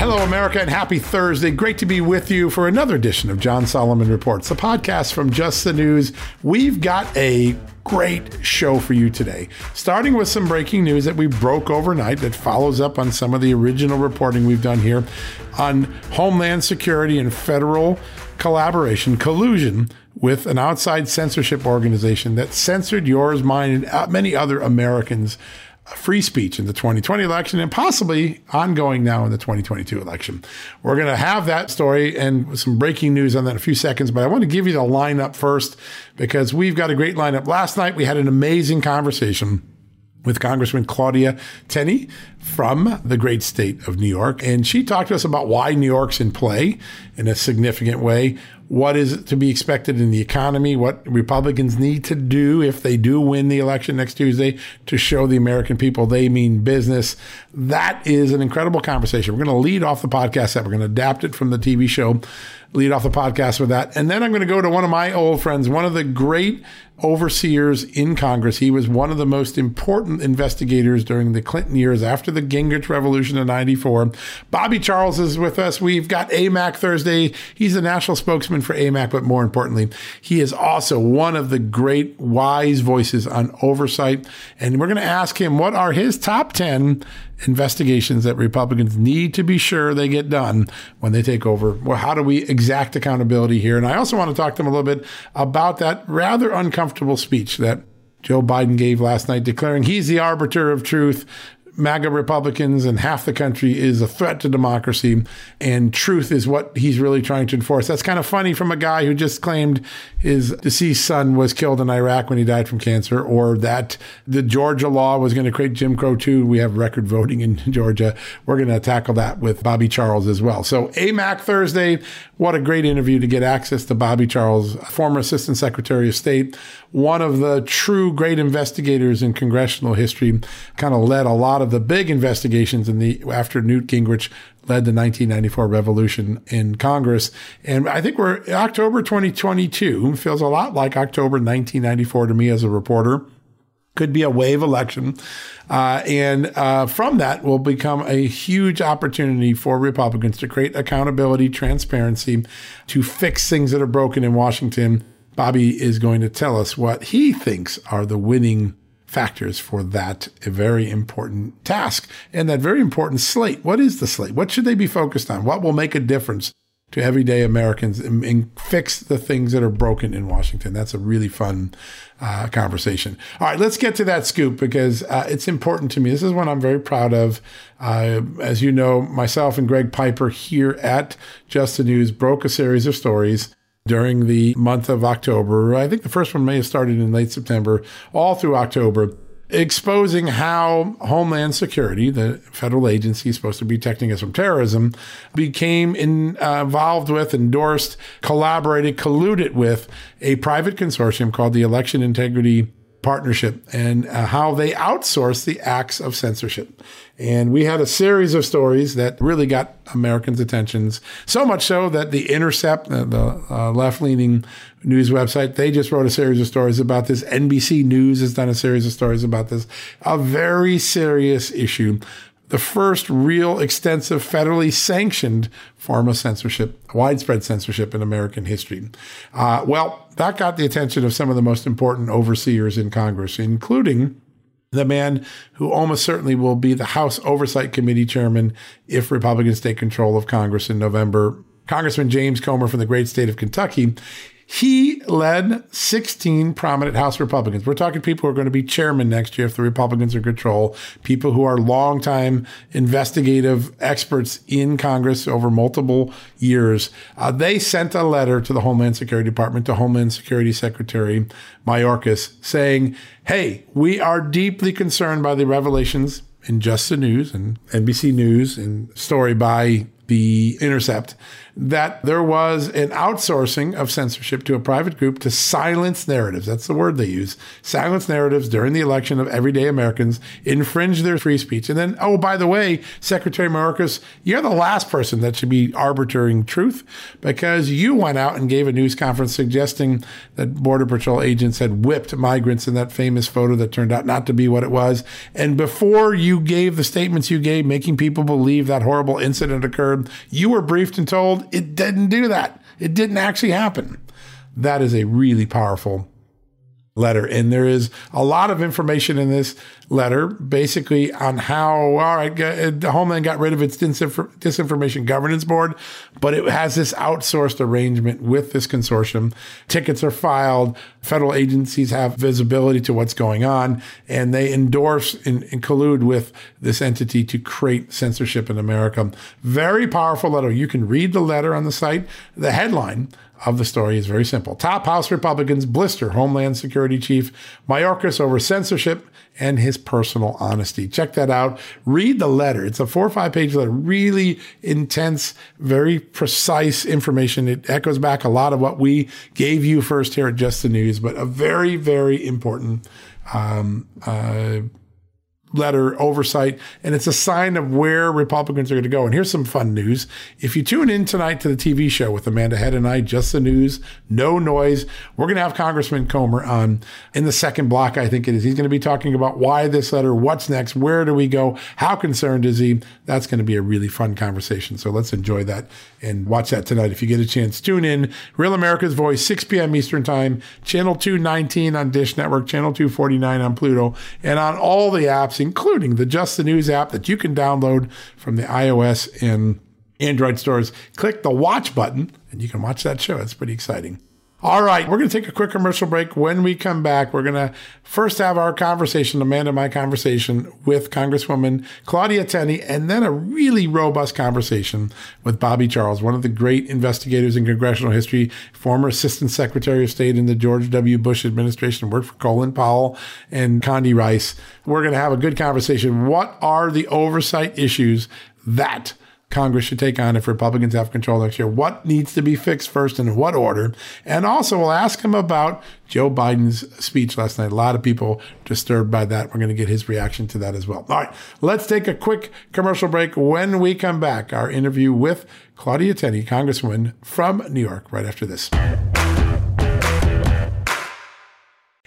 Hello, America, and happy Thursday. Great to be with you for another edition of John Solomon Reports, the podcast from Just the News. We've got a great show for you today, starting with some breaking news that we broke overnight that follows up on some of the original reporting we've done here on Homeland Security and federal collaboration, collusion with an outside censorship organization that censored yours, mine, and uh, many other Americans' free speech in the 2020 election and possibly ongoing now in the 2022 election. We're going to have that story and some breaking news on that in a few seconds, but I want to give you the lineup first because we've got a great lineup. Last night we had an amazing conversation with Congressman Claudia Tenney from the great state of New York. And she talked to us about why New York's in play in a significant way, what is to be expected in the economy, what Republicans need to do if they do win the election next Tuesday to show the American people they mean business. That is an incredible conversation. We're going to lead off the podcast that we're going to adapt it from the TV show lead off the podcast with that. And then I'm going to go to one of my old friends, one of the great overseers in Congress. He was one of the most important investigators during the Clinton years after the Gingrich Revolution of 94. Bobby Charles is with us. We've got AMAC Thursday. He's the national spokesman for AMAC, but more importantly, he is also one of the great wise voices on oversight. And we're going to ask him what are his top 10 investigations that Republicans need to be sure they get done when they take over. Well, how do we exact accountability here? And I also want to talk to them a little bit about that rather uncomfortable speech that Joe Biden gave last night, declaring he's the arbiter of truth, MAGA Republicans and half the country is a threat to democracy, and truth is what he's really trying to enforce. That's kind of funny from a guy who just claimed his deceased son was killed in Iraq when he died from cancer, or that the Georgia law was going to create Jim Crow too. We have record voting in Georgia. We're going to tackle that with Bobby Charles as well. So, AMAC Thursday, what a great interview to get access to Bobby Charles, former Assistant Secretary of State, one of the true great investigators in congressional history, kind of led a lot of the big investigations in the after Newt Gingrich led the 1994 revolution in Congress. And I think we're October 2022 feels a lot like October 1994 to me as a reporter. Could be a wave election. Uh, and uh, from that will become a huge opportunity for Republicans to create accountability, transparency, to fix things that are broken in Washington Bobby is going to tell us what he thinks are the winning factors for that very important task and that very important slate. What is the slate? What should they be focused on? What will make a difference to everyday Americans and, and fix the things that are broken in Washington? That's a really fun uh, conversation. All right, let's get to that scoop because uh, it's important to me. This is one I'm very proud of. Uh, as you know, myself and Greg Piper here at Just the News broke a series of stories during the month of October. I think the first one may have started in late September, all through October, exposing how Homeland Security, the federal agency supposed to be protecting us from terrorism, became in, uh, involved with, endorsed, collaborated, colluded with a private consortium called the Election Integrity Partnership and uh, how they outsource the acts of censorship. And we had a series of stories that really got Americans' attentions. So much so that The Intercept, uh, the uh, left leaning news website, they just wrote a series of stories about this. NBC News has done a series of stories about this. A very serious issue. The first real extensive federally sanctioned form of censorship, widespread censorship in American history. Uh, well, that got the attention of some of the most important overseers in Congress, including the man who almost certainly will be the House Oversight Committee chairman if Republicans take control of Congress in November. Congressman James Comer from the great state of Kentucky. He led 16 prominent House Republicans. We're talking people who are going to be chairman next year if the Republicans are in control, people who are longtime investigative experts in Congress over multiple years. Uh, they sent a letter to the Homeland Security Department, to Homeland Security Secretary Mayorkas, saying, Hey, we are deeply concerned by the revelations in Just the News and NBC News and story by The Intercept that there was an outsourcing of censorship to a private group to silence narratives. That's the word they use. Silence narratives during the election of everyday Americans, infringe their free speech. And then, oh, by the way, Secretary Mayorkas, you're the last person that should be arbitrating truth because you went out and gave a news conference suggesting that Border Patrol agents had whipped migrants in that famous photo that turned out not to be what it was. And before you gave the statements you gave, making people believe that horrible incident occurred, you were briefed and told it didn't do that. It didn't actually happen. That is a really powerful letter. And there is a lot of information in this letter, basically on how, all right, uh, the Homeland got rid of its disinformation governance board, but it has this outsourced arrangement with this consortium. Tickets are filed. Federal agencies have visibility to what's going on, and they endorse and, and collude with this entity to create censorship in America. Very powerful letter. You can read the letter on the site. The headline of the story is very simple. Top House Republicans blister Homeland Security Chief Mayorkas over censorship and his personal honesty. Check that out. Read the letter. It's a four or five page letter, really intense, very precise information. It echoes back a lot of what we gave you first here at Just the News, but a very, very important um, uh, letter oversight, and it's a sign of where Republicans are going to go. And here's some fun news. If you tune in tonight to the TV show with Amanda Head and I, Just the News, no noise, we're going to have Congressman Comer on in the second block, I think it is. He's going to be talking about why this letter, what's next, where do we go, how concerned is he? That's going to be a really fun conversation. So let's enjoy that and watch that tonight if you get a chance. Tune in, Real America's Voice, 6 p.m. Eastern Time, Channel 219 on Dish Network, Channel 249 on Pluto, and on all the apps including the Just the News app that you can download from the iOS and Android stores. Click the watch button and you can watch that show. It's pretty exciting. All right, we're going to take a quick commercial break. When we come back, we're going to first have our conversation, Amanda my conversation with Congresswoman Claudia Tenney, and then a really robust conversation with Bobby Charles, one of the great investigators in congressional history, former Assistant Secretary of State in the George W. Bush administration, worked for Colin Powell and Condi Rice. We're going to have a good conversation. What are the oversight issues that Congress should take on if Republicans have control next year. What needs to be fixed first and in what order? And also, we'll ask him about Joe Biden's speech last night. A lot of people disturbed by that. We're going to get his reaction to that as well. All right, let's take a quick commercial break. When we come back, our interview with Claudia Tenney, Congresswoman from New York, right after this.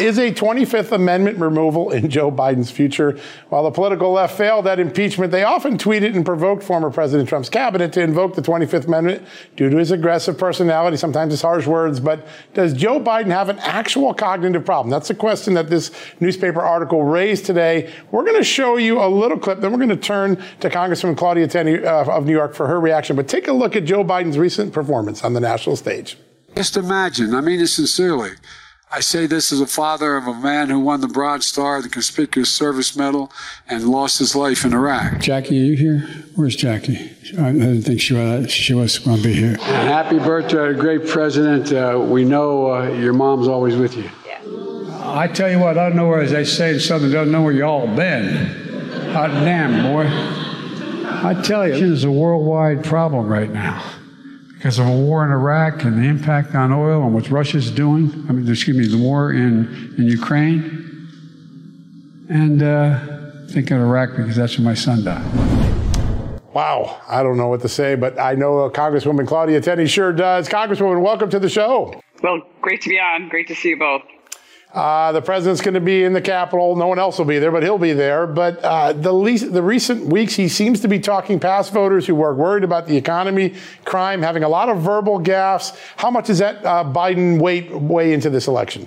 Is a 25th Amendment removal in Joe Biden's future? While the political left failed at impeachment, they often tweeted and provoked former President Trump's cabinet to invoke the 25th Amendment due to his aggressive personality, sometimes his harsh words. But does Joe Biden have an actual cognitive problem? That's a question that this newspaper article raised today. We're going to show you a little clip, then we're going to turn to Congresswoman Claudia Tenney uh, of New York for her reaction. But take a look at Joe Biden's recent performance on the national stage. Just imagine, I mean it sincerely. I say this as a father of a man who won the Bronze Star, the Conspicuous Service Medal, and lost his life in Iraq. Jackie, are you here? Where's Jackie? I didn't think she was, she was going to be here. And happy birthday, great president. Uh, we know uh, your mom's always with you. Yeah. I tell you what, I don't know where, as they say in Southern, don't know where you all been. Hot damn, boy. I tell you, it's a worldwide problem right now because of a war in Iraq and the impact on oil and what Russia's doing. I mean, excuse me, the war in, in Ukraine. And uh, think of Iraq because that's where my son died. Wow, I don't know what to say, but I know uh, Congresswoman Claudia Tenney sure does. Congresswoman, welcome to the show. Well, great to be on. Great to see you both. Uh, the president's going to be in the Capitol. No one else will be there, but he'll be there. But uh, the, least, the recent weeks, he seems to be talking past voters who are worried about the economy, crime, having a lot of verbal gaffes. How much does that uh, Biden weight weigh into this election?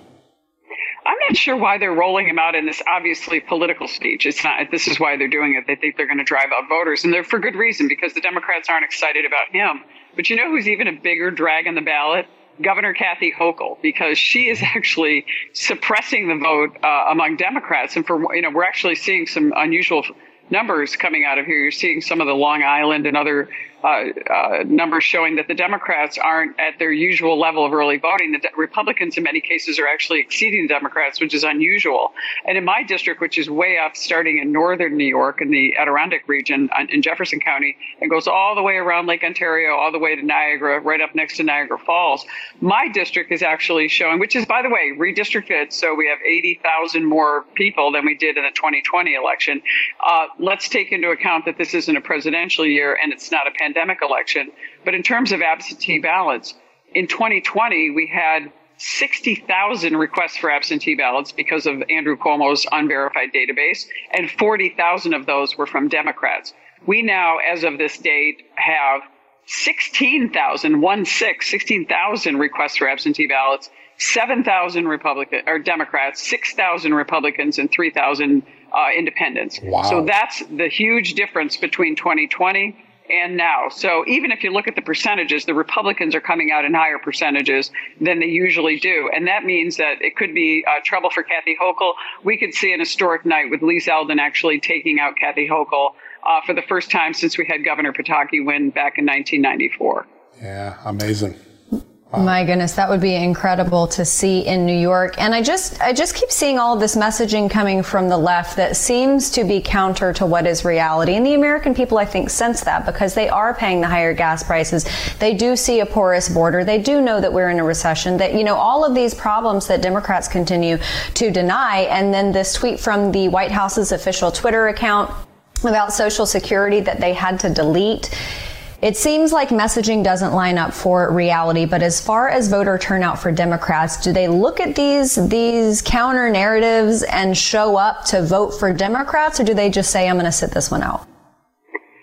I'm not sure why they're rolling him out in this obviously political speech. It's not. This is why they're doing it. They think they're going to drive out voters, and they're for good reason because the Democrats aren't excited about him. But you know who's even a bigger drag on the ballot? Governor Kathy Hochul because she is actually suppressing the vote uh, among Democrats, and for you know we're actually seeing some unusual numbers coming out of here. You're seeing some of the Long Island and other uh, uh, numbers showing that the Democrats aren't at their usual level of early voting. The de- Republicans, in many cases, are actually exceeding the Democrats, which is unusual. And in my district, which is way up, starting in northern New York in the Adirondack region uh, in Jefferson County, and goes all the way around Lake Ontario, all the way to Niagara, right up next to Niagara Falls. My district is actually showing, which is, by the way, redistricted, so we have 80,000 more people than we did in the 2020 election. Uh, let's take into account that this isn't a presidential year and it's not a pandemic pandemic election. But in terms of absentee ballots, in 2020, we had 60,000 requests for absentee ballots because of Andrew Cuomo's unverified database, and 40,000 of those were from Democrats. We now, as of this date, have 16,000, one six, 16,000 requests for absentee ballots, 7,000 Republican or Democrats, 6,000 Republicans, and 3,000 uh, independents. Wow. So that's the huge difference between 2020 and now. So even if you look at the percentages, the Republicans are coming out in higher percentages than they usually do. And that means that it could be uh, trouble for Kathy Hochul. We could see an historic night with Lee Zeldin actually taking out Kathy Hochul uh, for the first time since we had Governor Pataki win back in 1994. Yeah, amazing. My goodness, that would be incredible to see in New York. And I just, I just keep seeing all of this messaging coming from the left that seems to be counter to what is reality. And the American people, I think, sense that because they are paying the higher gas prices. They do see a porous border. They do know that we're in a recession. That you know all of these problems that Democrats continue to deny. And then this tweet from the White House's official Twitter account about Social Security that they had to delete it seems like messaging doesn't line up for reality, but as far as voter turnout for Democrats, do they look at these these counter narratives and show up to vote for Democrats, or do they just say, "I'm going to sit this one out"?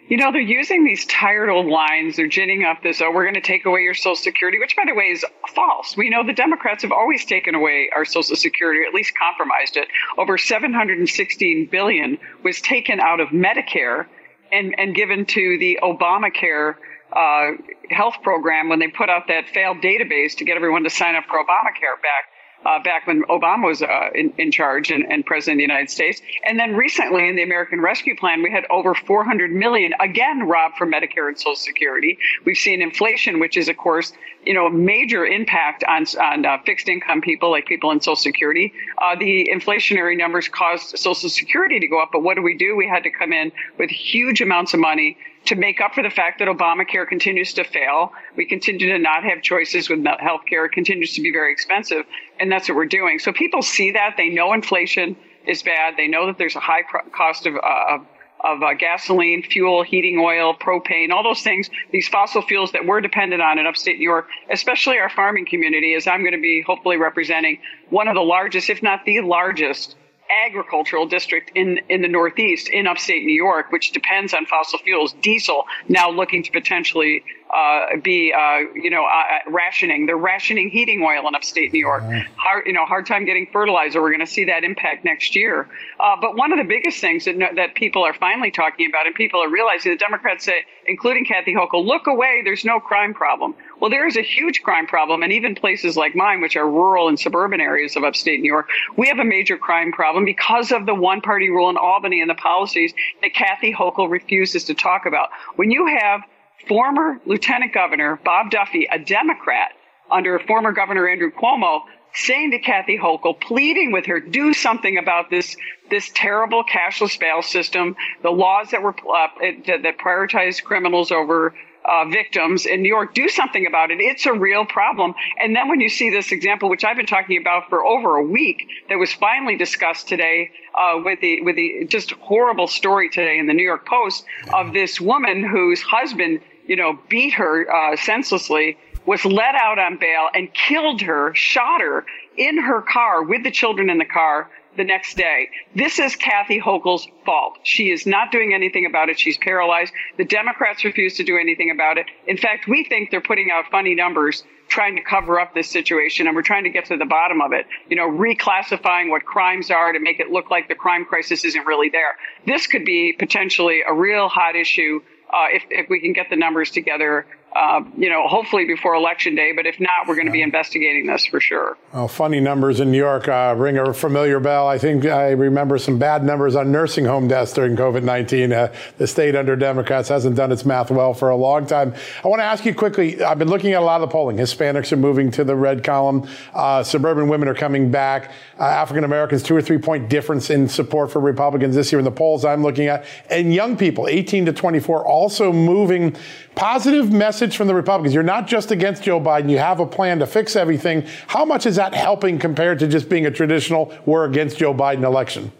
You know, they're using these tired old lines. They're ginning up this, oh, we're going to take away your Social Security, which, by the way, is false. We know the Democrats have always taken away our Social Security, or at least compromised it. Over 716 billion was taken out of Medicare and, and given to the Obamacare uh, health program when they put out that failed database to get everyone to sign up for Obamacare back. Uh, back when Obama was uh, in, in, charge and, and, president of the United States. And then recently in the American Rescue Plan, we had over 400 million again robbed from Medicare and Social Security. We've seen inflation, which is of course you know, a major impact on on uh, fixed income people, like people in Social Security. Uh, the inflationary numbers caused Social Security to go up, but what do we do? We had to come in with huge amounts of money to make up for the fact that Obamacare continues to fail. We continue to not have choices with health care. It continues to be very expensive, and that's what we're doing. So people see that. They know inflation is bad. They know that there's a high cost of, uh, of uh, gasoline, fuel, heating oil, propane, all those things, these fossil fuels that we're dependent on in upstate New York, especially our farming community, as I'm going to be hopefully representing one of the largest, if not the largest, agricultural district in, in the Northeast, in upstate New York, which depends on fossil fuels, diesel, now looking to potentially uh, be, uh, you know, uh, rationing. They're rationing heating oil in upstate New York. Hard, you know, hard time getting fertilizer. We're going to see that impact next year. Uh, but one of the biggest things that, that people are finally talking about, and people are realizing, the Democrats say, including Kathy Hochul, look away. There's no crime problem. Well, there is a huge crime problem, and even places like mine, which are rural and suburban areas of upstate New York, we have a major crime problem because of the one-party rule in Albany and the policies that Kathy Hochul refuses to talk about. When you have former Lieutenant Governor Bob Duffy, a Democrat under former Governor Andrew Cuomo, saying to Kathy Hochul, pleading with her, do something about this this terrible cashless bail system, the laws that were uh, that prioritize criminals over uh, victims in New York. Do something about it. It's a real problem. And then when you see this example, which I've been talking about for over a week, that was finally discussed today uh, with the with the just horrible story today in the New York Post of this woman whose husband you know, beat her uh, senselessly, was let out on bail and killed her, shot her in her car with the children in the car the next day. This is Kathy Hochul's fault. She is not doing anything about it. She's paralyzed. The Democrats refuse to do anything about it. In fact, we think they're putting out funny numbers trying to cover up this situation and we're trying to get to the bottom of it. You know, reclassifying what crimes are to make it look like the crime crisis isn't really there. This could be potentially a real hot issue uh, if, if we can get the numbers together uh, you know, hopefully before election day. But if not, we're going to be investigating this for sure. Well, funny numbers in New York uh, ring a familiar bell. I think I remember some bad numbers on nursing home deaths during COVID 19. Uh, the state under Democrats hasn't done its math well for a long time. I want to ask you quickly I've been looking at a lot of the polling. Hispanics are moving to the red column, uh, suburban women are coming back, uh, African Americans, two or three point difference in support for Republicans this year in the polls I'm looking at, and young people, 18 to 24, also moving positive message from the Republicans. You're not just against Joe Biden. You have a plan to fix everything. How much is that helping compared to just being a traditional we're against Joe Biden election?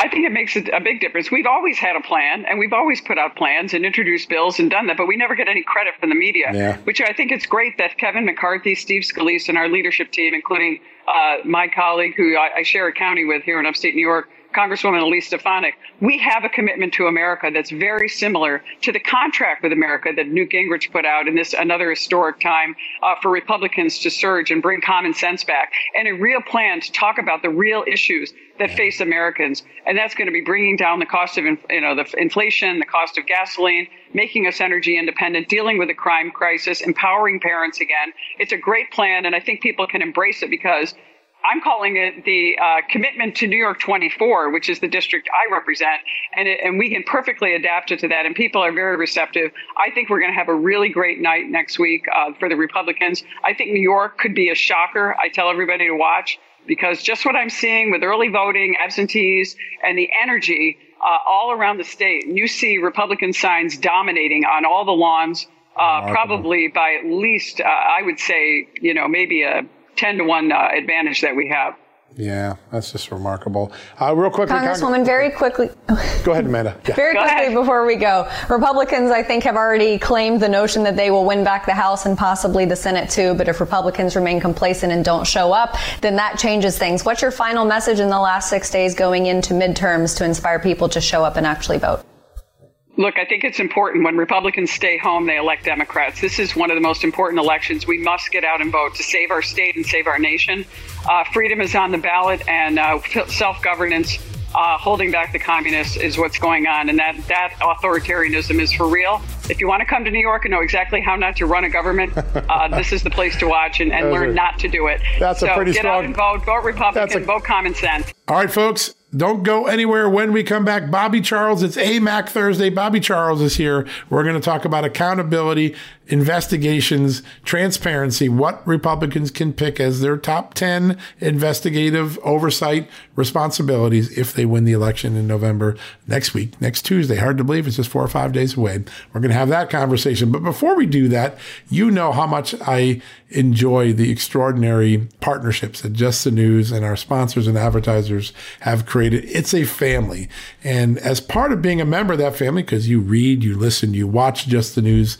I think it makes a big difference. We've always had a plan and we've always put out plans and introduced bills and done that, but we never get any credit from the media, yeah. which I think it's great that Kevin McCarthy, Steve Scalise, and our leadership team, including uh, my colleague who I, I share a county with here in upstate New York, Congresswoman Elise Stefanik, we have a commitment to America that's very similar to the contract with America that Newt Gingrich put out in this another historic time uh, for Republicans to surge and bring common sense back, and a real plan to talk about the real issues that face Americans, and that's going to be bringing down the cost of you know the inflation, the cost of gasoline, making us energy independent, dealing with the crime crisis, empowering parents again. It's a great plan, and I think people can embrace it because I'm calling it the uh, commitment to New York 24, which is the district I represent, and it, and we can perfectly adapt it to that. And people are very receptive. I think we're going to have a really great night next week uh, for the Republicans. I think New York could be a shocker. I tell everybody to watch because just what I'm seeing with early voting, absentees, and the energy uh, all around the state, and you see Republican signs dominating on all the lawns. Uh, probably by at least, uh, I would say, you know, maybe a 10 to 1 uh, advantage that we have. Yeah, that's just remarkable. Uh, real quickly, Congresswoman, very quickly. Go ahead, Amanda. Yeah. Very go quickly ahead. before we go, Republicans, I think, have already claimed the notion that they will win back the House and possibly the Senate too. But if Republicans remain complacent and don't show up, then that changes things. What's your final message in the last six days going into midterms to inspire people to show up and actually vote? Look, I think it's important when Republicans stay home, they elect Democrats. This is one of the most important elections. We must get out and vote to save our state and save our nation. Uh, freedom is on the ballot, and uh, self governance, uh, holding back the communists, is what's going on. And that, that authoritarianism is for real. If you want to come to New York and know exactly how not to run a government, uh, this is the place to watch and, and learn a, not to do it. That's so a pretty get strong. out and vote. Vote Republican. A, vote common sense. All right, folks. Don't go anywhere when we come back. Bobby Charles, it's AMAC Thursday. Bobby Charles is here. We're going to talk about accountability, investigations, transparency, what Republicans can pick as their top 10 investigative oversight responsibilities if they win the election in November next week, next Tuesday. Hard to believe it's just four or five days away. We're going to have that conversation. But before we do that, you know how much I enjoy the extraordinary partnerships that Just the News and our sponsors and advertisers have created. It's a family. And as part of being a member of that family, because you read, you listen, you watch Just the News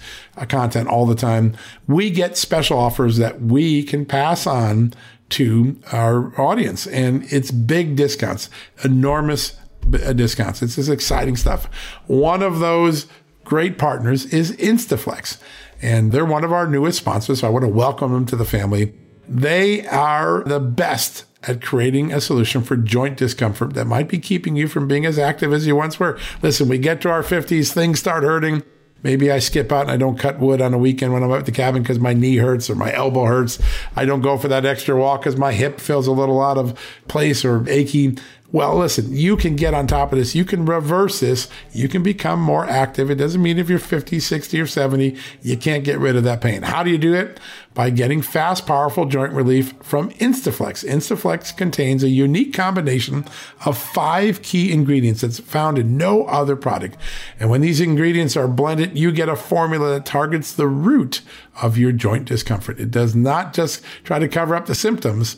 content all the time, we get special offers that we can pass on to our audience. And it's big discounts, enormous uh, discounts. It's this exciting stuff. One of those great partners is Instaflex and they're one of our newest sponsors. So I want to welcome them to the family. They are the best at creating a solution for joint discomfort that might be keeping you from being as active as you once were. Listen, we get to our 50s, things start hurting. Maybe I skip out and I don't cut wood on a weekend when I'm at the cabin because my knee hurts or my elbow hurts. I don't go for that extra walk because my hip feels a little out of place or achy. Well, listen, you can get on top of this. You can reverse this. You can become more active. It doesn't mean if you're 50, 60, or 70, you can't get rid of that pain. How do you do it? By getting fast, powerful joint relief from Instaflex. Instaflex contains a unique combination of five key ingredients that's found in no other product. And when these ingredients are blended, you get a formula that targets the root of your joint discomfort. It does not just try to cover up the symptoms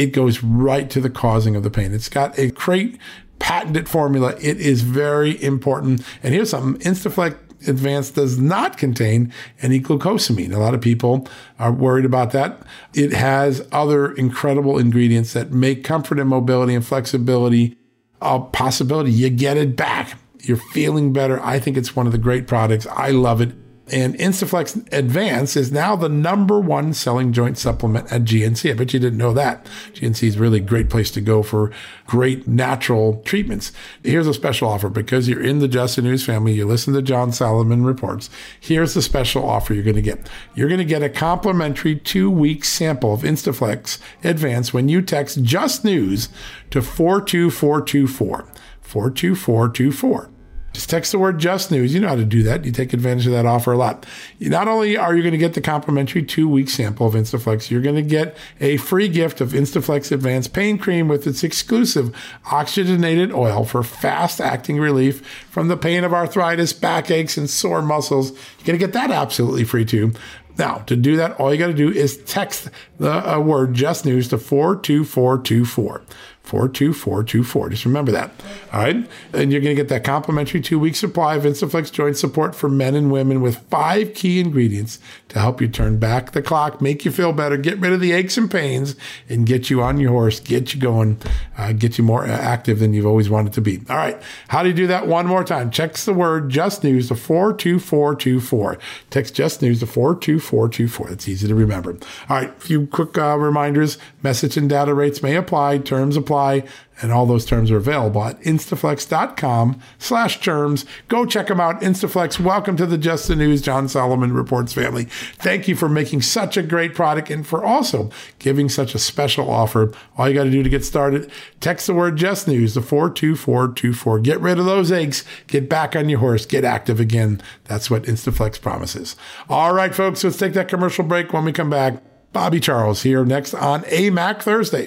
it goes right to the causing of the pain. It's got a great patented formula. It is very important. And here's something Instaflex Advanced does not contain any glucosamine. A lot of people are worried about that. It has other incredible ingredients that make comfort and mobility and flexibility a possibility. You get it back. You're feeling better. I think it's one of the great products. I love it. And Instaflex Advance is now the number one selling joint supplement at GNC. I bet you didn't know that. GNC is really a great place to go for great natural treatments. Here's a special offer because you're in the Just News family. You listen to John Solomon reports. Here's the special offer you're going to get. You're going to get a complimentary two week sample of Instaflex Advance when you text Just News to 42424. 42424. Just text the word just news. You know how to do that. You take advantage of that offer a lot. Not only are you going to get the complimentary two week sample of Instaflex, you're going to get a free gift of Instaflex Advanced Pain Cream with its exclusive oxygenated oil for fast acting relief from the pain of arthritis, backaches, and sore muscles. You're going to get that absolutely free too. Now, to do that, all you got to do is text the uh, word just news to 42424. 42424. Just remember that. All right. And you're going to get that complimentary two week supply of Instaflex joint support for men and women with five key ingredients to help you turn back the clock, make you feel better, get rid of the aches and pains, and get you on your horse, get you going, uh, get you more active than you've always wanted to be. All right. How do you do that one more time? Text the word just news to 42424. Text just news to 42424. That's easy to remember. All right. A few quick uh, reminders message and data rates may apply, terms apply And all those terms are available at instaflex.com slash terms. Go check them out. Instaflex, welcome to the Just the News John Solomon Reports family. Thank you for making such a great product and for also giving such a special offer. All you got to do to get started, text the word Just News to 42424. Get rid of those aches. Get back on your horse. Get active again. That's what Instaflex promises. All right, folks, let's take that commercial break. When we come back, Bobby Charles here next on AMAC Thursday.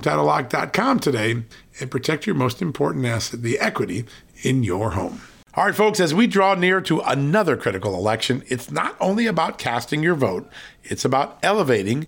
HomeTitleLock.com today and protect your most important asset, the equity in your home. All right, folks, as we draw near to another critical election, it's not only about casting your vote, it's about elevating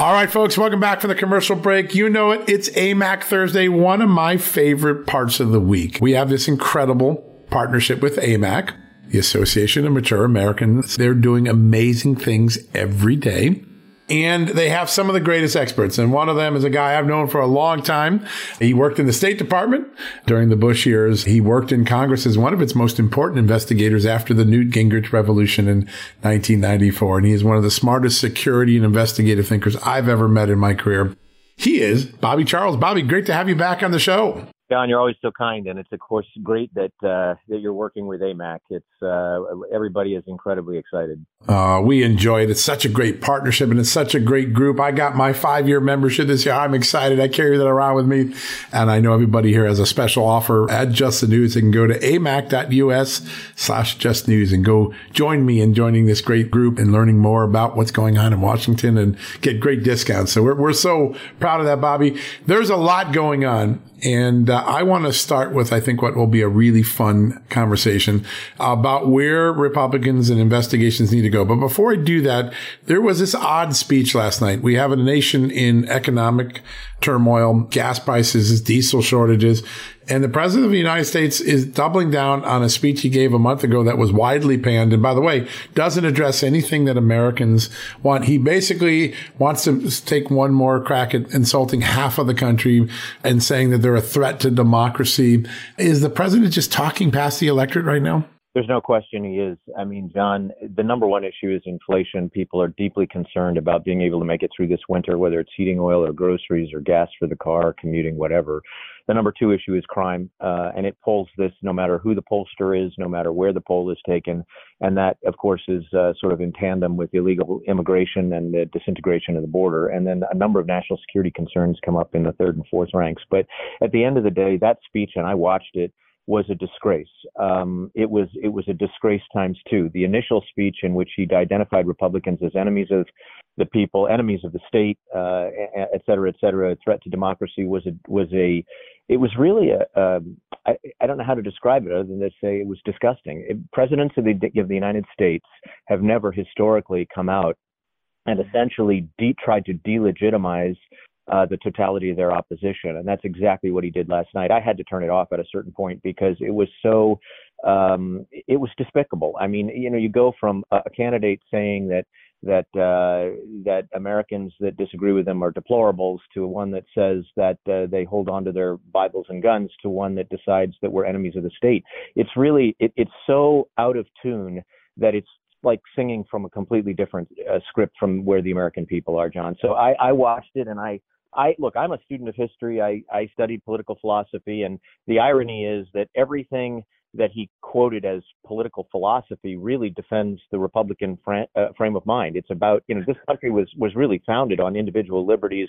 All right, folks, welcome back from the commercial break. You know it, it's AMAC Thursday, one of my favorite parts of the week. We have this incredible partnership with AMAC, the Association of Mature Americans. They're doing amazing things every day and they have some of the greatest experts. And one of them is a guy I've known for a long time. He worked in the State Department during the Bush years. He worked in Congress as one of its most important investigators after the Newt Gingrich revolution in 1994. And he is one of the smartest security and investigative thinkers I've ever met in my career. He is Bobby Charles. Bobby, great to have you back on the show. John, you're always so kind, and it's of course great that uh, that you're working with AMAC. It's uh, everybody is incredibly excited. Uh, we enjoy it. It's such a great partnership, and it's such a great group. I got my five year membership this year. I'm excited. I carry that around with me, and I know everybody here has a special offer at Just the News. They can go to amac.us slash Just News and go join me in joining this great group and learning more about what's going on in Washington and get great discounts. So we're we're so proud of that, Bobby. There's a lot going on and uh, I want to start with, I think, what will be a really fun conversation about where Republicans and investigations need to go. But before I do that, there was this odd speech last night. We have a nation in economic turmoil, gas prices, diesel shortages. And the president of the United States is doubling down on a speech he gave a month ago that was widely panned. And by the way, doesn't address anything that Americans want. He basically wants to take one more crack at insulting half of the country and saying that they're a threat to democracy. Is the president just talking past the electorate right now? There's no question he is. I mean, John, the number one issue is inflation. People are deeply concerned about being able to make it through this winter, whether it's heating oil or groceries or gas for the car, commuting, whatever. The number two issue is crime, uh, and it polls this no matter who the pollster is, no matter where the poll is taken, and that, of course, is uh, sort of in tandem with illegal immigration and the disintegration of the border. And then a number of national security concerns come up in the third and fourth ranks. But at the end of the day, that speech, and I watched it was a disgrace. Um, it was it was a disgrace times two. The initial speech in which he identified Republicans as enemies of the people, enemies of the state, uh, et cetera, et cetera, a threat to democracy was a was a it was really a, a I, I don't know how to describe it other than to say it was disgusting. It, presidents of the, of the United States have never historically come out and essentially de- tried to delegitimize uh, the totality of their opposition. And that's exactly what he did last night. I had to turn it off at a certain point because it was so, um, it was despicable. I mean, you know, you go from a, candidate saying that that uh, that Americans that disagree with them are deplorables to one that says that uh, they hold on to their Bibles and guns to one that decides that we're enemies of the state. It's really it, it's so out of tune that it's like singing from a completely different uh, script from where the American people are, John. So I, I watched it and I I look, I'm a student of history. I, I studied political philosophy, and the irony is that everything that he quoted as political philosophy really defends the Republican fran- uh, frame of mind. It's about, you know, this country was was really founded on individual liberties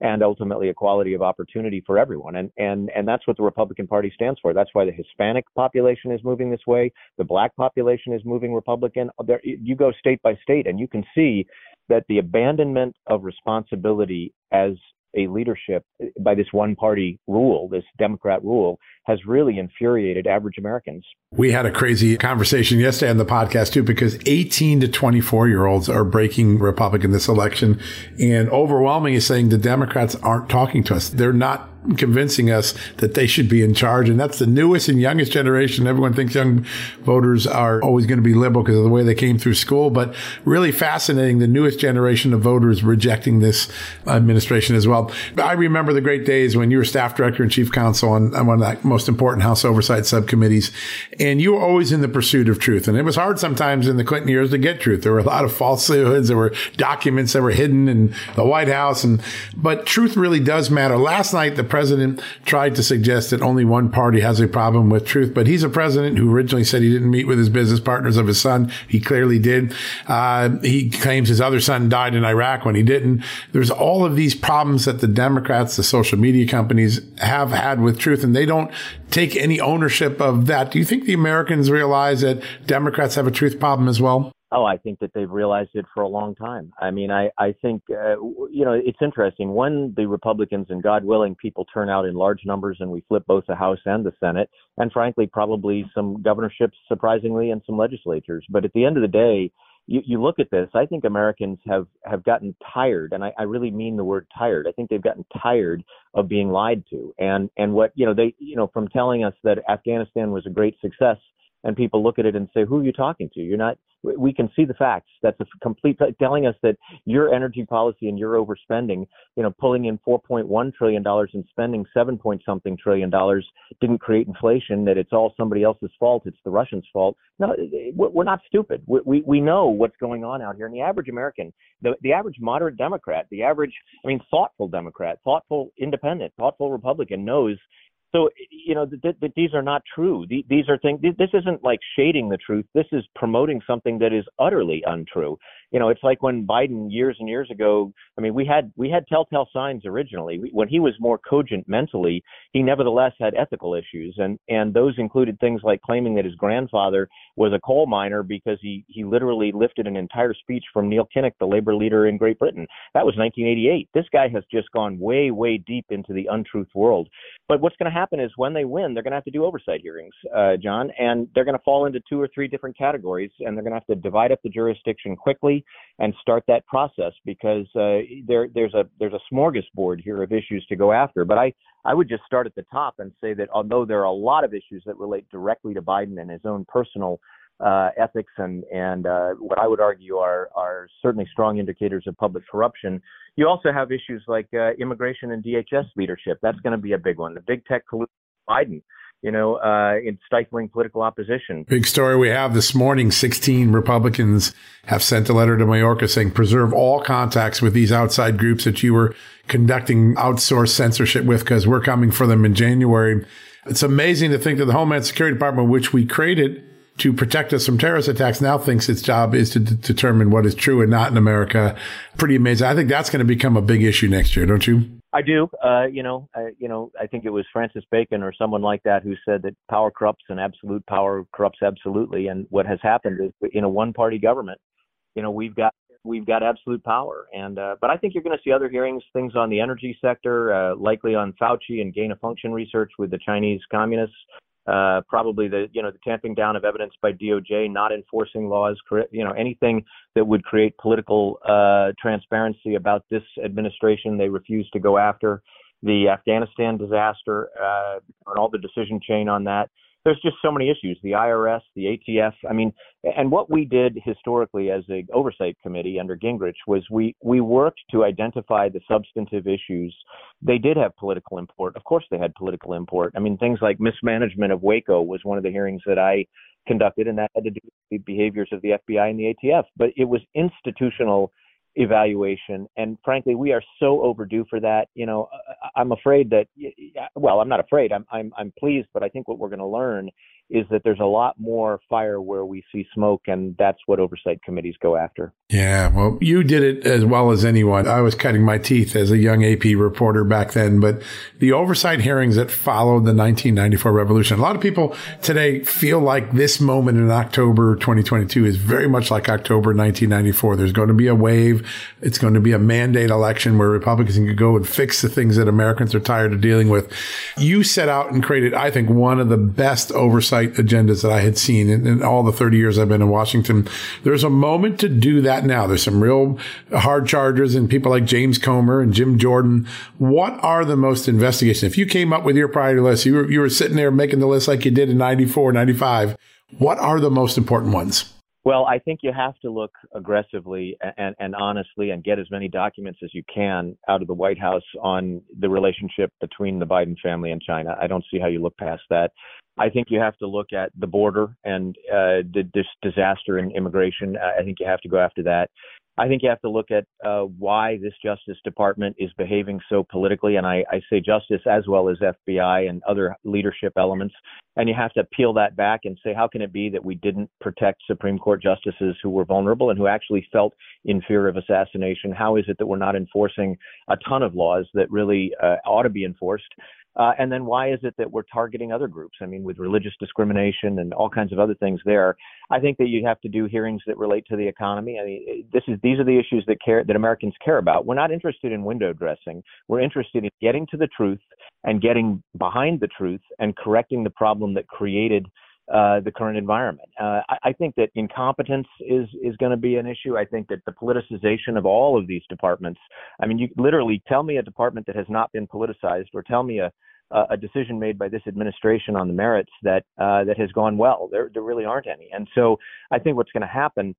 and ultimately equality of opportunity for everyone, and and and that's what the Republican Party stands for. That's why the Hispanic population is moving this way. The Black population is moving Republican. There, you go state by state, and you can see that the abandonment of responsibility as a leadership by this one party rule, this Democrat rule, has really infuriated average Americans. We had a crazy conversation yesterday on the podcast too, because 18 to 24 year olds are breaking Republican this election and overwhelming is saying the Democrats aren't talking to us. They're not convincing us that they should be in charge. And that's the newest and youngest generation. Everyone thinks young voters are always going to be liberal because of the way they came through school, but really fascinating. The newest generation of voters rejecting this administration as well. I remember the great days when you were staff director and chief counsel on, on one of the most important House oversight subcommittees. And you were always in the pursuit of truth. And it was hard sometimes in the Clinton years to get truth. There were a lot of falsehoods. There were documents that were hidden in the White House. And, but truth really does matter. Last night, the president tried to suggest that only one party has a problem with truth, but he's a president who originally said he didn't meet with his business partners of his son. He clearly did. Uh, he claims his other son died in Iraq when he didn't. There's all of these problems that the Democrats, the social media companies have had with truth, and they don't take any ownership of that. Do you think the Americans realize that Democrats have a truth problem as well? Oh, I think that they've realized it for a long time. I mean, I, I think, uh, you know, it's interesting. When the Republicans and God willing, people turn out in large numbers and we flip both the House and the Senate, and frankly, probably some governorships, surprisingly, and some legislatures. But at the end of the day, you, you look at this, I think Americans have, have gotten tired, and I, I really mean the word tired. I think they've gotten tired of being lied to. And, and what, you know, they, you know, from telling us that Afghanistan was a great success, and people look at it and say, who are you talking to? You're not, we can see the facts. That's a complete telling us that your energy policy and your overspending, you know, pulling in 4.1 trillion dollars and spending 7 point something trillion dollars didn't create inflation. That it's all somebody else's fault. It's the Russians' fault. No, we're not stupid. We we, we know what's going on out here. And the average American, the the average moderate Democrat, the average, I mean, thoughtful Democrat, thoughtful independent, thoughtful Republican knows so you know th- th- these are not true. these are things. This isn't like shading the truth. This is promoting something that is utterly untrue you know, it's like when Biden years and years ago. I mean, we had we had telltale signs originally. When he was more cogent mentally, he nevertheless had ethical issues, and and those included things like claiming that his grandfather was a coal miner because he he literally lifted an entire speech from Neil Kinnock, the labor leader in Great Britain. That was 1988. This guy has just gone way way deep into the untruth world. But what's going to happen is when they win, they're going to have to do oversight hearings, uh, John, and they're going to fall into two or three different categories, and they're going to have to divide up the jurisdiction quickly and start that process because uh, there there's a there's a smorgasbord here of issues to go after. But I I would just start at the top and say that although there are a lot of issues that relate directly to Biden and his own personal uh, ethics and and uh, what I would argue are are certainly strong indicators of public corruption. You also have issues like uh, immigration and DHS leadership. That's going to be a big one. The big tech collusion Biden you know, uh, in stifling political opposition. Big story we have this morning 16 Republicans have sent a letter to Mayorkas saying preserve all contacts with these outside groups that you were conducting outsourced censorship with because we're coming for them in January. It's amazing to think that the Homeland Security Department, which we created to protect us from terrorist attacks, now thinks its job is to d- determine what is true and not in America. Pretty amazing. I think that's going to become a big issue next year, don't you? I do. Uh, you know, I, you know, I think it was Francis Bacon or someone like that who said that power corrupts and absolute power corrupts absolutely. And what has happened is in a one-party government, you know, we've got we've got absolute power. And uh, but I think you're going to see other hearings, things on the energy sector, uh, likely on Fauci and gain of function research with the Chinese communists uh, probably the you know the tamping down of evidence by DOJ, not enforcing laws, you know anything that would create political uh, transparency about this administration. They refuse to go after the Afghanistan disaster uh, and all the decision chain on that there's just so many issues the irs the atf i mean and what we did historically as a oversight committee under gingrich was we we worked to identify the substantive issues. They did have political import. Of course they had political import. I mean things like mismanagement of waco was one of the hearings that i conducted and that had to do with the behaviors of the fbi and the atf but it was institutional evaluation. And frankly, we are so overdue for that. You know, I'm afraid that, well, I'm not afraid. I'm, I'm, I'm pleased, but I think what we're going to learn is that there's a lot more fire where we see smoke, and that's what oversight committees go after. Yeah, well, you did it as well as anyone. I was cutting my teeth as a young AP reporter back then, but the oversight hearings that followed the 1994 revolution, a lot of people today feel like this moment in October 2022 is very much like October 1994. There's going to be a wave. It's going to be a mandate election where Republicans can go and fix the things that Americans are tired of dealing with. You set out and created, I think, one of the best oversight agendas that I had seen in, in, all the 30 years I've been in Washington. There's a moment to do that now. There's some real hard chargers and people like James Comer and Jim Jordan. What are the most investigations? If you came up with your priority list, you were, you were sitting there making the list like you did in 94, 95. What are the most important ones? Well, I think you have to look aggressively and, and, honestly and get as many documents as you can out of the White House on the relationship between the Biden family and China. I don't see how you look past that. I think you have to look at the border and uh, this disaster in immigration. I think you have to go after that. I think you have to look at uh, why this Justice Department is behaving so politically, and I, I, say justice as well as FBI and other leadership elements. And you have to peel that back and say, how can it be that we didn't protect Supreme Court justices who were vulnerable and who actually felt in fear of assassination? How is it that we're not enforcing a ton of laws that really uh, ought to be enforced? Uh, and then why is it that we're targeting other groups? I mean, with religious discrimination and all kinds of other things there. I think that you have to do hearings that relate to the economy. I mean, this is these are the issues that care that Americans care about. We're not interested in window dressing. We're interested in getting to the truth and getting behind the truth and correcting the problem that created uh, the current environment. Uh, I, I, think that incompetence is is going to be an issue. I think that the politicization of all of these departments. I mean, you literally tell me a department that has not been politicized, or tell me a a decision made by this administration on the merits that uh, that has gone well. There there really aren't any, and so I think what's going to happen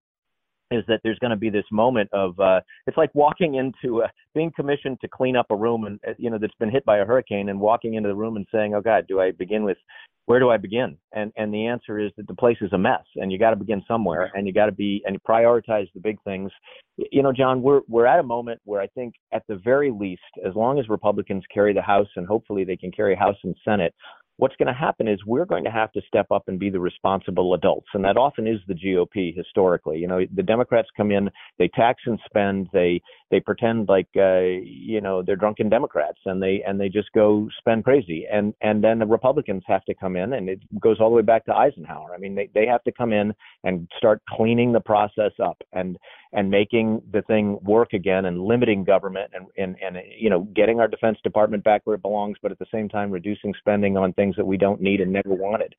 is that there's going to be this moment of uh, it's like walking into a, being commissioned to clean up a room and you know that's been hit by a hurricane and walking into the room and saying, "Oh God, do I begin with where do I begin?" And and the answer is that the place is a mess, and you got to begin somewhere, and you got to be and prioritize the big things. You know, John, we're we're at a moment where I think at the very least, as long as Republicans carry the House and hopefully they can carry House and Senate, what's going to happen is we're going to have to step up and be the responsible adults and that often is the GOP historically. You know the democrats come in they tax and spend they they pretend like uh, you know they're drunken democrats and they and they just go spend crazy. And and then the republicans have to come in and it goes all the way back to eisenhower. I mean they they have to come in and start cleaning the process up. And and making the thing work again and limiting government and, and, and you know getting our defense department back where it belongs but at the same time reducing spending on things that we don't need and never wanted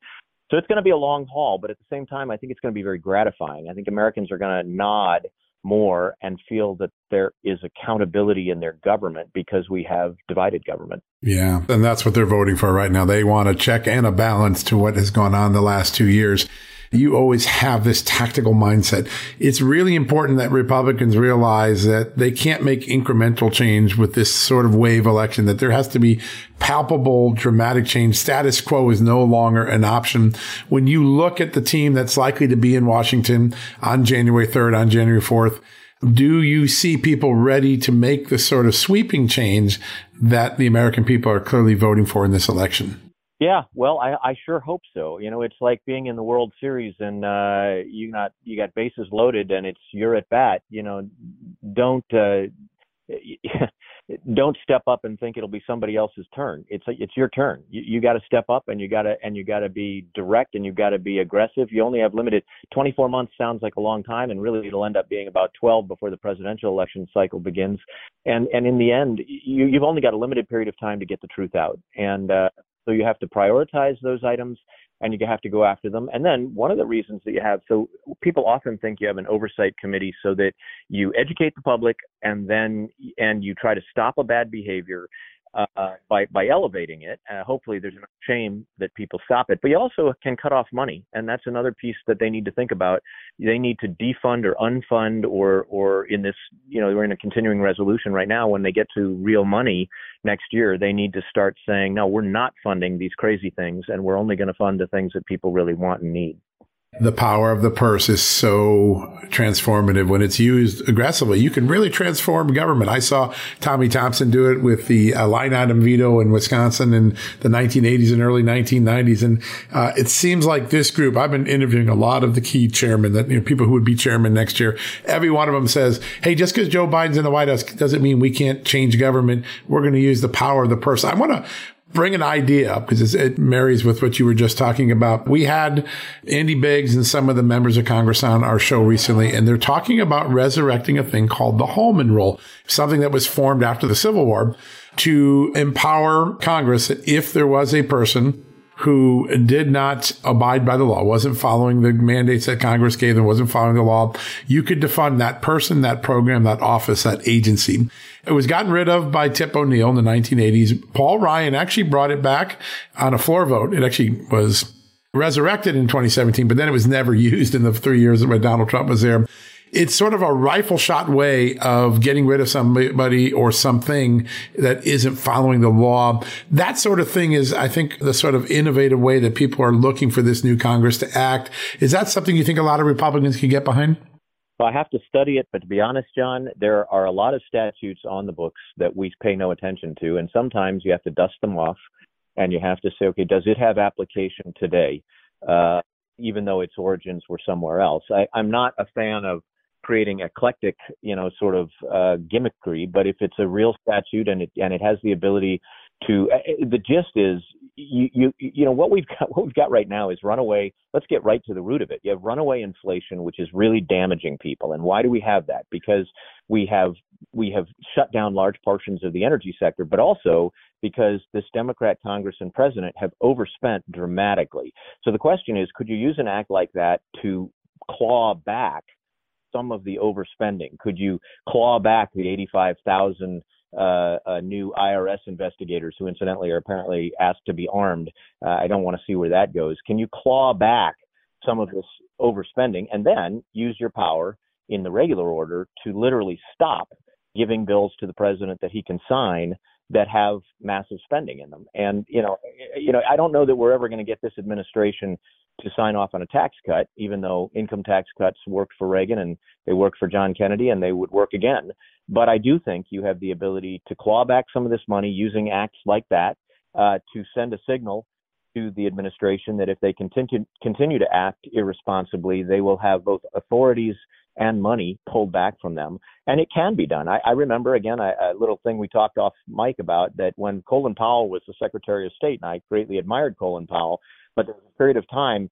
so it's going to be a long haul but at the same time i think it's going to be very gratifying i think americans are going to nod more and feel that there is accountability in their government because we have divided government. Yeah. And that's what they're voting for right now. They want a check and a balance to what has gone on the last two years. You always have this tactical mindset. It's really important that Republicans realize that they can't make incremental change with this sort of wave election, that there has to be palpable, dramatic change. Status quo is no longer an option. When you look at the team that's likely to be in Washington on January 3rd, on January 4th, do you see people ready to make the sort of sweeping change that the American people are clearly voting for in this election? Yeah, well, I, I sure hope so. You know, it's like being in the World Series and uh, you got you got bases loaded and it's you're at bat. You know, don't uh, don't step up and think it'll be somebody else's turn. It's it's your turn. You, you got to step up and you got to and you got to be direct and you got to be aggressive. You only have limited 24 months sounds like a long time and really it'll end up being about 12 before the presidential election cycle begins. And and in the end, you you've only got a limited period of time to get the truth out. And uh, so you have to prioritize those items and you have to go after them. And then one of the reasons that you have, so people often think you have an oversight committee so that you educate the public and then and you try to stop a bad behavior uh, by by elevating it. Uh, hopefully, there's enough shame that people stop it. But you also can cut off money, and that's another piece that they need to think about. They need to defund or unfund, or or in this, you know, we're in a continuing resolution right now. When they get to real money next year, they need to start saying, no, we're not funding these crazy things, and we're only going to fund the things that people really want and need the power of the purse is so transformative when it's used aggressively. You can really transform government. I saw Tommy Thompson do it with the uh, line item veto in Wisconsin in the 1980s and early 1990s. And uh, it seems like this group, I've been interviewing a lot of the key chairmen that, you know, people who would be chairman next year. Every one of them says, Hey, just because Joe Biden's in the White House doesn't mean we can't change government. We're going to use the power of the purse. I want to bring an idea up because it marries with what you were just talking about. We had Andy Biggs and some of the members of Congress on our show recently, and they're talking about resurrecting a thing called the Holman Rule, something that was formed after the Civil War to empower Congress that if there was a person who did not abide by the law, wasn't following the mandates that Congress gave them, wasn't following the law, you could defund that person, that program, that office, that agency. It was gotten rid of by Tip O'Neill in the 1980s. Paul Ryan actually brought it back on a floor vote. It actually was resurrected in 2017, but then it was never used in the three years that Donald Trump was there it's sort of a rifle shot way of getting rid of somebody or something that isn't following the law. That sort of thing is, I think, the sort of innovative way that people are looking for this new Congress to act. Is that something you think a lot of Republicans can get behind? Well, I have to study it, but to be honest, John, there are a lot of statutes on the books that we pay no attention to, and sometimes you have to dust them off, and you have to say, okay, does it have application today, uh, even though its origins were somewhere else? I, I'm not a fan of creating eclectic, you know, sort of uh, gimmickry. But if it's a real statute and it and it has the ability to, uh, the gist is, you you you know what we've got what we've got right now is runaway. Let's get right to the root of it. You have runaway inflation, which is really damaging people. And why do we have that? Because we have we have shut down large portions of the energy sector, but also because this Democrat Congress and president have overspent dramatically. So the question is, could you use an act like that to claw back some of the overspending? Could you claw back the 85,000 uh, uh, new IRS investigators who, incidentally, are apparently asked to be armed? Uh, I don't want to see where that goes. Can you claw back some of this overspending and then use your power in the regular order to literally stop giving bills to the president that he can sign that have massive spending in them. And you know, you know, I don't know that we're ever going to get this administration to sign off on a tax cut, even though income tax cuts worked for Reagan and they worked for John Kennedy and they would work again. But I do think you have the ability to claw back some of this money using acts like that uh, to send a signal to the administration that if they continue continue to act irresponsibly, they will have both authorities and money pulled back from them. And it can be done. I, I remember, again, a, little thing we talked off mic about that when Colin Powell was the Secretary of State, and I greatly admired Colin Powell, but there was a period of time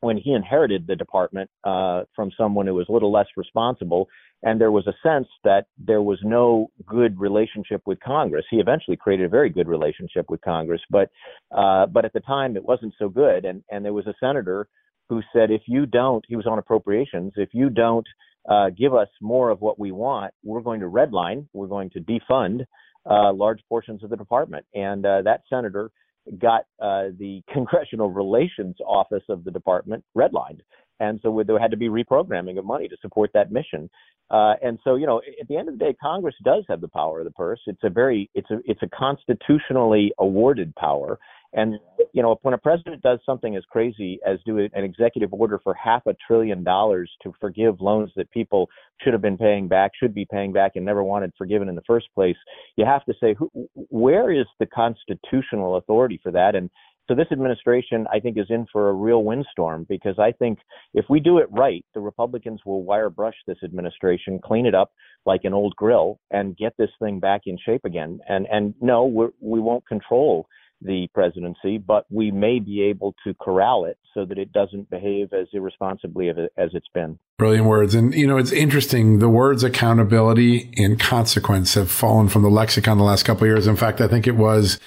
when he inherited the department uh, from someone who was a little less responsible, and there was a sense that there was no good relationship with Congress. He eventually created a very good relationship with Congress, but uh, but at the time it wasn't so good, and and there was a senator who said, if you don't, he was on appropriations, if you don't uh, give us more of what we want, we're going to redline, we're going to defund uh, large portions of the department. And uh, that senator got uh, the Congressional Relations Office of the department redlined. And so there had to be reprogramming of money to support that mission. Uh, and so, you know, at the end of the day, Congress does have the power of the purse. It's a very, it's a, it's a constitutionally awarded power. And you know, when a president does something as crazy as do an executive order for half a trillion dollars to forgive loans that people should have been paying back, should be paying back, and never wanted forgiven in the first place, you have to say, who, where is the constitutional authority for that? And so this administration, I think, is in for a real windstorm because I think if we do it right, the Republicans will wire brush this administration, clean it up like an old grill, and get this thing back in shape again. And and no, we're, we won't control the presidency, but we may be able to corral it so that it doesn't behave as irresponsibly as it's been. Brilliant words. And, you know, it's interesting. The words accountability and consequence have fallen from the lexicon the last couple of years. In fact, I think it was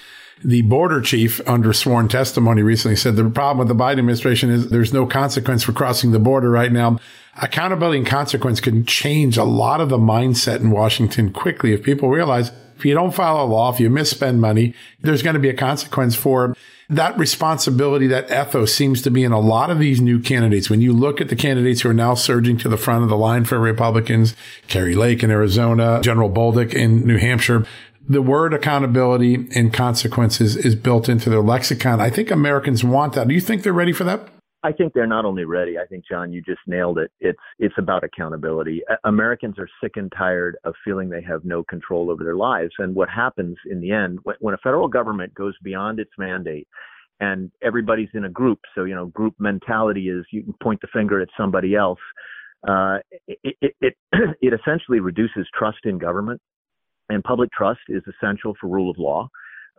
the border chief under sworn testimony recently said the problem with the Biden administration is there's no consequence for crossing the border right now. Accountability and consequence can change a lot of the mindset in Washington quickly if people realize if you don't follow law, if you misspend money, there's going to be a consequence for. That responsibility, that ethos seems to be in a lot of these new candidates. When you look at the candidates who are now surging to the front of the line for Republicans, Kari Lake in Arizona, General Bolduc in New Hampshire, the word accountability and consequences is built into their lexicon. I think Americans want that. Do you think they're ready for that? I think they're not only ready. I think John, you just nailed it. It's it's about accountability. Americans are sick and tired of feeling they have no control over their lives. And what happens in the end when, a federal government goes beyond its mandate and everybody's in a group, so you know, group mentality is you can point the finger at somebody else. Uh, it, it, it, it essentially reduces trust in government, and public trust is essential for rule of law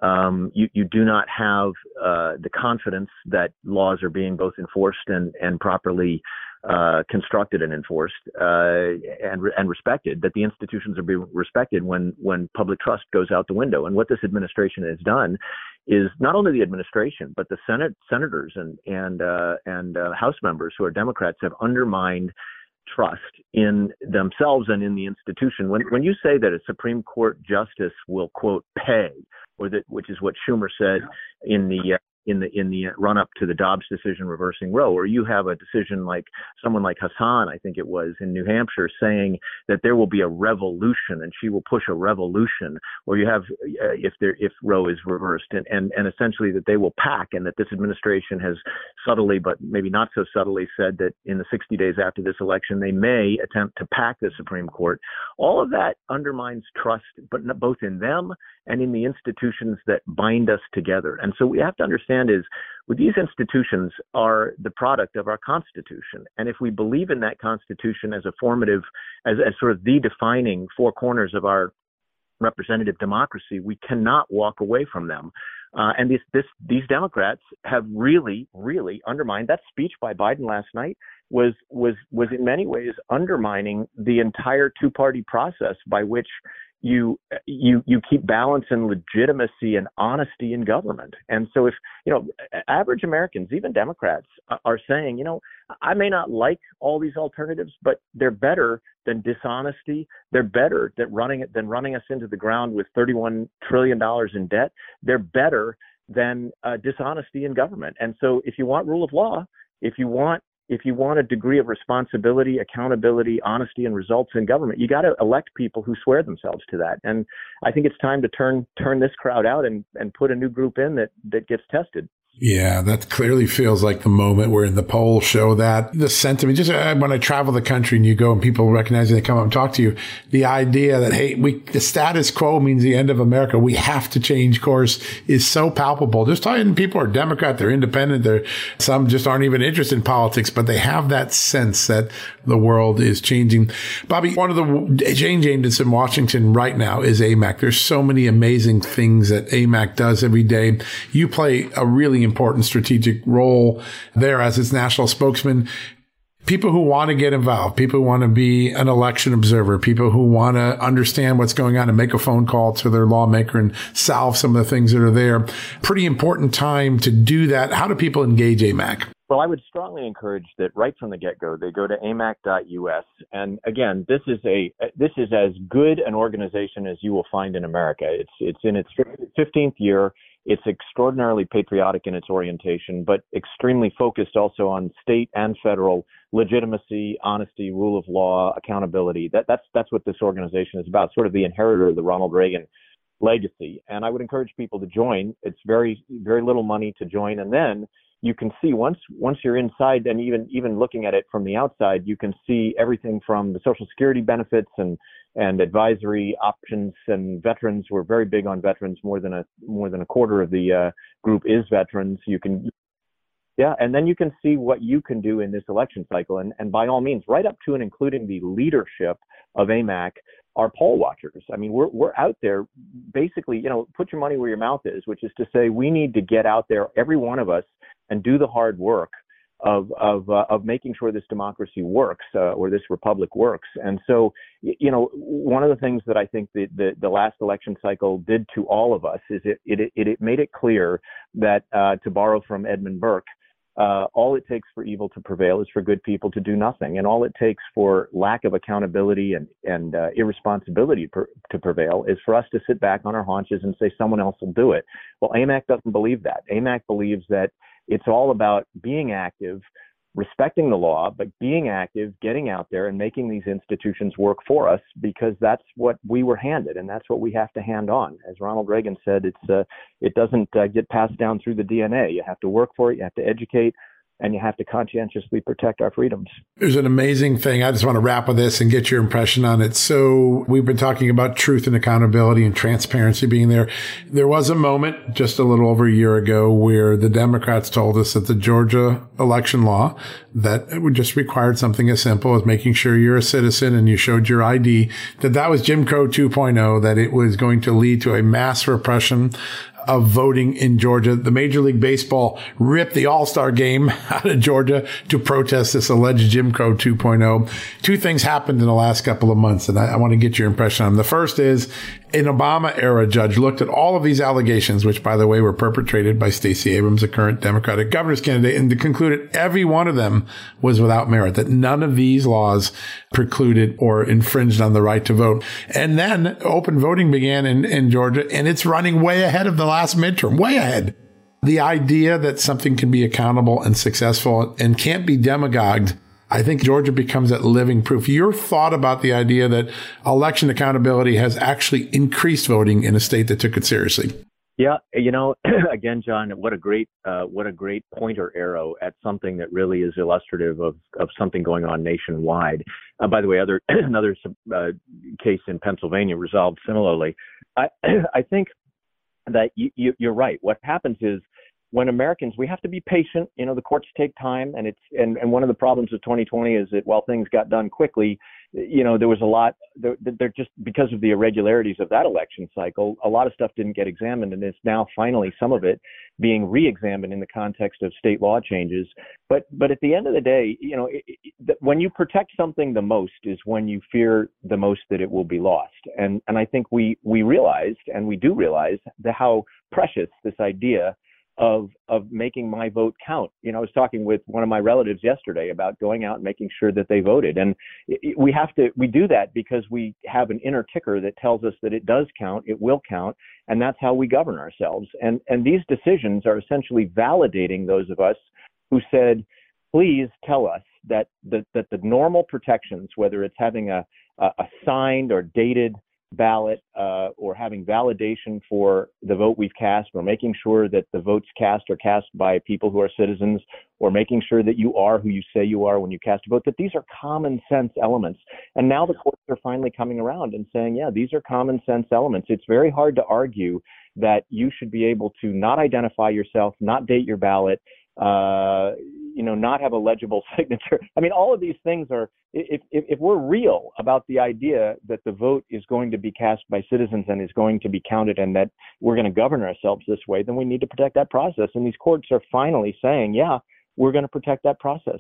um, you, you do not have uh, the confidence that laws are being both enforced and, and properly uh, constructed and enforced uh, and, and respected, that the institutions are being respected when, when public trust goes out the window. And what this administration has done is not only the administration, but the Senate senators and, and, uh, and uh, House members who are Democrats have undermined trust in themselves and in the institution. When, when you say that a Supreme Court justice will, quote, pay or that which is what Schumer said in the uh, in the in the run up to the Dobbs decision reversing Roe, or you have a decision like someone like Hassan, I think it was in New Hampshire, saying that there will be a revolution and she will push a revolution, or you have uh, if there if Roe is reversed, and, and and essentially that they will pack, and that this administration has subtly, but maybe not so subtly, said that in the 60 days after this election they may attempt to pack the Supreme Court. All of that undermines trust, but both in them and in the institutions that bind us together. And so we have to understand is well, these institutions are the product of our Constitution. And if we believe in that Constitution as a formative, as, as sort of the defining four corners of our representative democracy, we cannot walk away from them. Uh, and this, this, these Democrats have really, really undermined that speech by Biden last night was was was in many ways undermining the entire two-party process by which you you you keep balance and legitimacy and honesty in government. And so if you know average Americans, even Democrats, are saying, you know, I may not like all these alternatives, but they're better than dishonesty. They're better than running it than running us into the ground with 31 trillion dollars in debt. They're better than uh, dishonesty in government. And so if you want rule of law, if you want if you want a degree of responsibility, accountability, honesty, and results in government, you got to elect people who swear themselves to that. And I think it's time to turn turn this crowd out and and put a new group in that that gets tested. Yeah, that clearly feels like the moment where in the polls show that the sentiment, just uh, when I travel the country and you go and people recognize and they come up and talk to you, the idea that, hey, we, the status quo means the end of America. We have to change course is so palpable. Just talking people are Democrat, they're independent, they're, some just aren't even interested in politics, but they have that sense that the world is changing. Bobby, one of the, Jane James in Washington right now is AMAC. There's so many amazing things that AMAC does every day. You play a really important strategic role there as its national spokesman people who want to get involved, people who want to be an election observer, people who want to understand what's going on and make a phone call to their lawmaker and solve some of the things that are there. Pretty important time to do that. How do people engage AMAC? Well, I would strongly encourage that right from the get-go, they go to amac.us. And again, this is a this is as good an organization as you will find in America. It's it's in its 15th year. It's extraordinarily patriotic in its orientation, but extremely focused also on state and federal legitimacy, honesty, rule of law, accountability. That, that's that's what this organization is about. Sort of the inheritor of the Ronald Reagan legacy. And I would encourage people to join. It's very very little money to join, and then you can see once once you're inside and even even looking at it from the outside you can see everything from the social security benefits and and advisory options and veterans we're very big on veterans more than a more than a quarter of the uh, group is veterans you can yeah and then you can see what you can do in this election cycle and and by all means right up to and including the leadership of amac are poll watchers. I mean, we're we're out there basically, you know, put your money where your mouth is, which is to say we need to get out there, every one of us, and do the hard work of of uh, of making sure this democracy works uh, or this republic works. And so, you know, one of the things that I think the, the, the last election cycle did to all of us is it it it, it made it clear that uh, to borrow from Edmund Burke uh, all it takes for evil to prevail is for good people to do nothing, and all it takes for lack of accountability and and uh, irresponsibility per, to prevail is for us to sit back on our haunches and say someone else will do it. Well, AMAC doesn't believe that. AMAC believes that it's all about being active, respecting the law, but being active, getting out there and making these institutions work for us because that's what we were handed and that's what we have to hand on. As Ronald Reagan said, it's uh, it doesn't uh, get passed down through the DNA. You have to work for it, you have to educate, and you have to conscientiously protect our freedoms. There's an amazing thing. I just want to wrap with this and get your impression on it. So we've been talking about truth and accountability and transparency being there. There was a moment just a little over a year ago where the Democrats told us that the Georgia election law that would just required something as simple as making sure you're a citizen and you showed your ID, that that was Jim Crow 2.0, that it was going to lead to a mass repression of voting in Georgia. The Major League Baseball ripped the All-Star game out of Georgia to protest this alleged Jim Crow 2.0. Two things happened in the last couple of months, and I, I want to get your impression on them. The first is an Obama era judge looked at all of these allegations, which by the way were perpetrated by Stacey Abrams, a current Democratic governor's candidate, and concluded every one of them was without merit, that none of these laws precluded or infringed on the right to vote. And then open voting began in, in Georgia, and it's running way ahead of the last midterm, way ahead. The idea that something can be accountable and successful and can't be demagogued I think Georgia becomes that living proof. Your thought about the idea that election accountability has actually increased voting in a state that took it seriously. Yeah, you know, again, John, what a great, uh, what a great pointer arrow at something that really is illustrative of of something going on nationwide. Uh, by the way, other another uh, case in Pennsylvania resolved similarly. I I think that you, you, you're right. What happens is when Americans, we have to be patient. You know, the courts take time, and it's and and one of the problems of 2020 is that while things got done quickly, you know, there was a lot. They're, just because of the irregularities of that election cycle, a lot of stuff didn't get examined, and it's now finally some of it being re-examined in the context of state law changes. But but at the end of the day, you know, it, it, when you protect something the most is when you fear the most that it will be lost. And and I think we we realized, and we do realize, the how precious this idea of of making my vote count. You know, I was talking with one of my relatives yesterday about going out and making sure that they voted, and we have to we do that because we have an inner ticker that tells us that it does count, it will count, and that's how we govern ourselves. And and these decisions are essentially validating those of us who said, please tell us that the, that the normal protections, whether it's having a, a signed or dated ballot uh, or having validation for the vote we've cast or making sure that the votes cast are cast by people who are citizens or making sure that you are who you say you are when you cast a vote that these are common sense elements. And now the courts are finally coming around and saying yeah these are common sense elements. It's very hard to argue that you should be able to not identify yourself not date your ballot uh, you know, not have a legible signature. I mean, all of these things are, if, if, if, we're real about the idea that the vote is going to be cast by citizens and is going to be counted and that we're going to govern ourselves this way, then we need to protect that process. And these courts are finally saying, yeah, we're going to protect that process.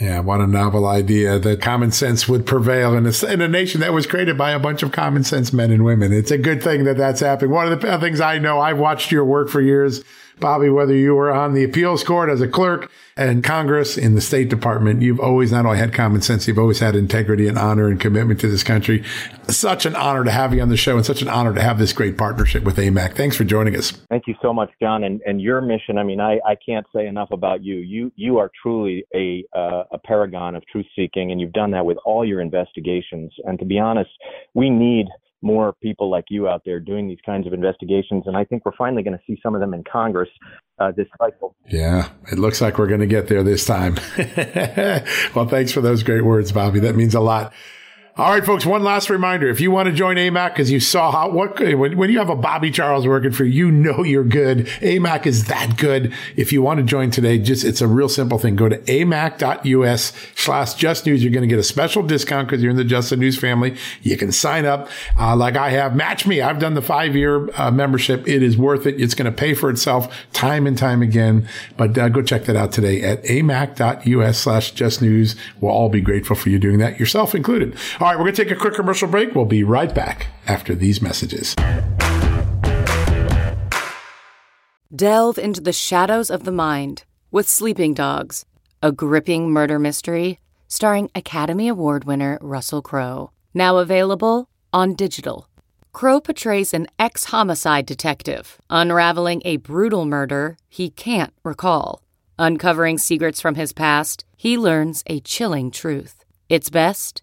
Yeah, what a novel idea that common sense would prevail in a, in a nation that was created by a bunch of common sense men and women. It's a good thing that that's happening. One of the things I know, I've watched your work for years Bobby, whether you were on the appeals court as a clerk and Congress in the State Department, you've always not only had common sense, you've always had integrity and honor and commitment to this country. Such an honor to have you on the show and such an honor to have this great partnership with AMAC. Thanks for joining us. Thank you so much, John. And, and your mission, I mean, I, I can't say enough about you. You, you are truly a, uh, a paragon of truth seeking, and you've done that with all your investigations. And to be honest, we need more people like you out there doing these kinds of investigations. And I think we're finally going to see some of them in Congress uh, this cycle. Yeah, it looks like we're going to get there this time. well, thanks for those great words, Bobby. That means a lot. All right, folks. One last reminder: if you want to join AMAC, because you saw how what when, when you have a Bobby Charles working for you, you know you're good. AMAC is that good. If you want to join today, just it's a real simple thing. Go to amac.us slash. You're going to get a special discount because you're in the Just the News family. You can sign up uh, like I have. Match me. I've done the five year uh, membership. It is worth it. It's going to pay for itself time and time again. But uh, go check that out today at amac.us slash. We'll all be grateful for you doing that, yourself included. All right, we're going to take a quick commercial break. We'll be right back after these messages. Delve into the shadows of the mind with Sleeping Dogs, a gripping murder mystery starring Academy Award winner Russell Crowe. Now available on digital. Crowe portrays an ex homicide detective unraveling a brutal murder he can't recall. Uncovering secrets from his past, he learns a chilling truth. It's best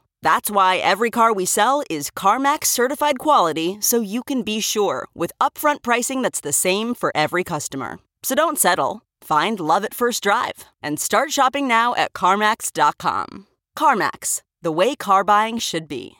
That's why every car we sell is CarMax certified quality so you can be sure with upfront pricing that's the same for every customer. So don't settle. Find love at first drive and start shopping now at CarMax.com. CarMax, the way car buying should be.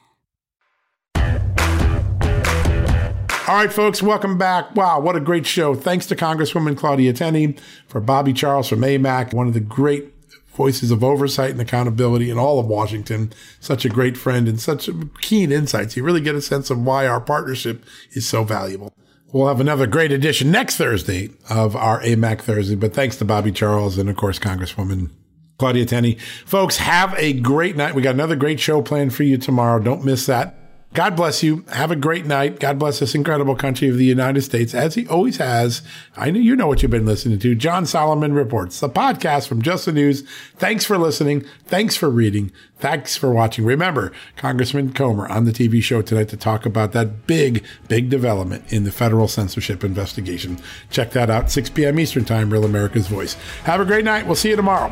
All right, folks, welcome back. Wow, what a great show. Thanks to Congresswoman Claudia Tenney, for Bobby Charles from AMAC, one of the great voices of oversight and accountability in all of Washington. Such a great friend and such keen insights. You really get a sense of why our partnership is so valuable. We'll have another great edition next Thursday of our AMAC Thursday, but thanks to Bobby Charles and, of course, Congresswoman Claudia Tenney. Folks, have a great night. We got another great show planned for you tomorrow. Don't miss that. God bless you. Have a great night. God bless this incredible country of the United States, as he always has. I know you know what you've been listening to. John Solomon Reports, the podcast from Just the News. Thanks for listening. Thanks for reading. Thanks for watching. Remember, Congressman Comer on the TV show tonight to talk about that big, big development in the federal censorship investigation. Check that out, 6 p.m. Eastern Time, Real America's Voice. Have a great night. We'll see you tomorrow.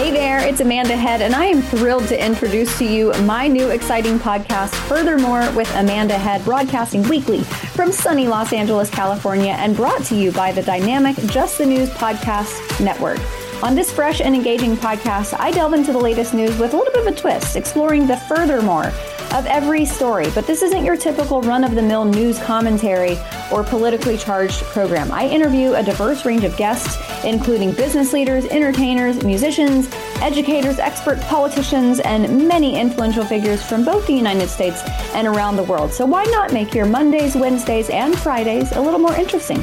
Hey there, it's Amanda Head, and I am thrilled to introduce to you my new exciting podcast, Furthermore with Amanda Head, broadcasting weekly from sunny Los Angeles, California, and brought to you by the dynamic Just the News Podcast Network. On this fresh and engaging podcast, I delve into the latest news with a little bit of a twist, exploring the furthermore of every story. But this isn't your typical run of the mill news commentary or politically charged program. I interview a diverse range of guests, including business leaders, entertainers, musicians, educators, experts, politicians, and many influential figures from both the United States and around the world. So why not make your Mondays, Wednesdays, and Fridays a little more interesting?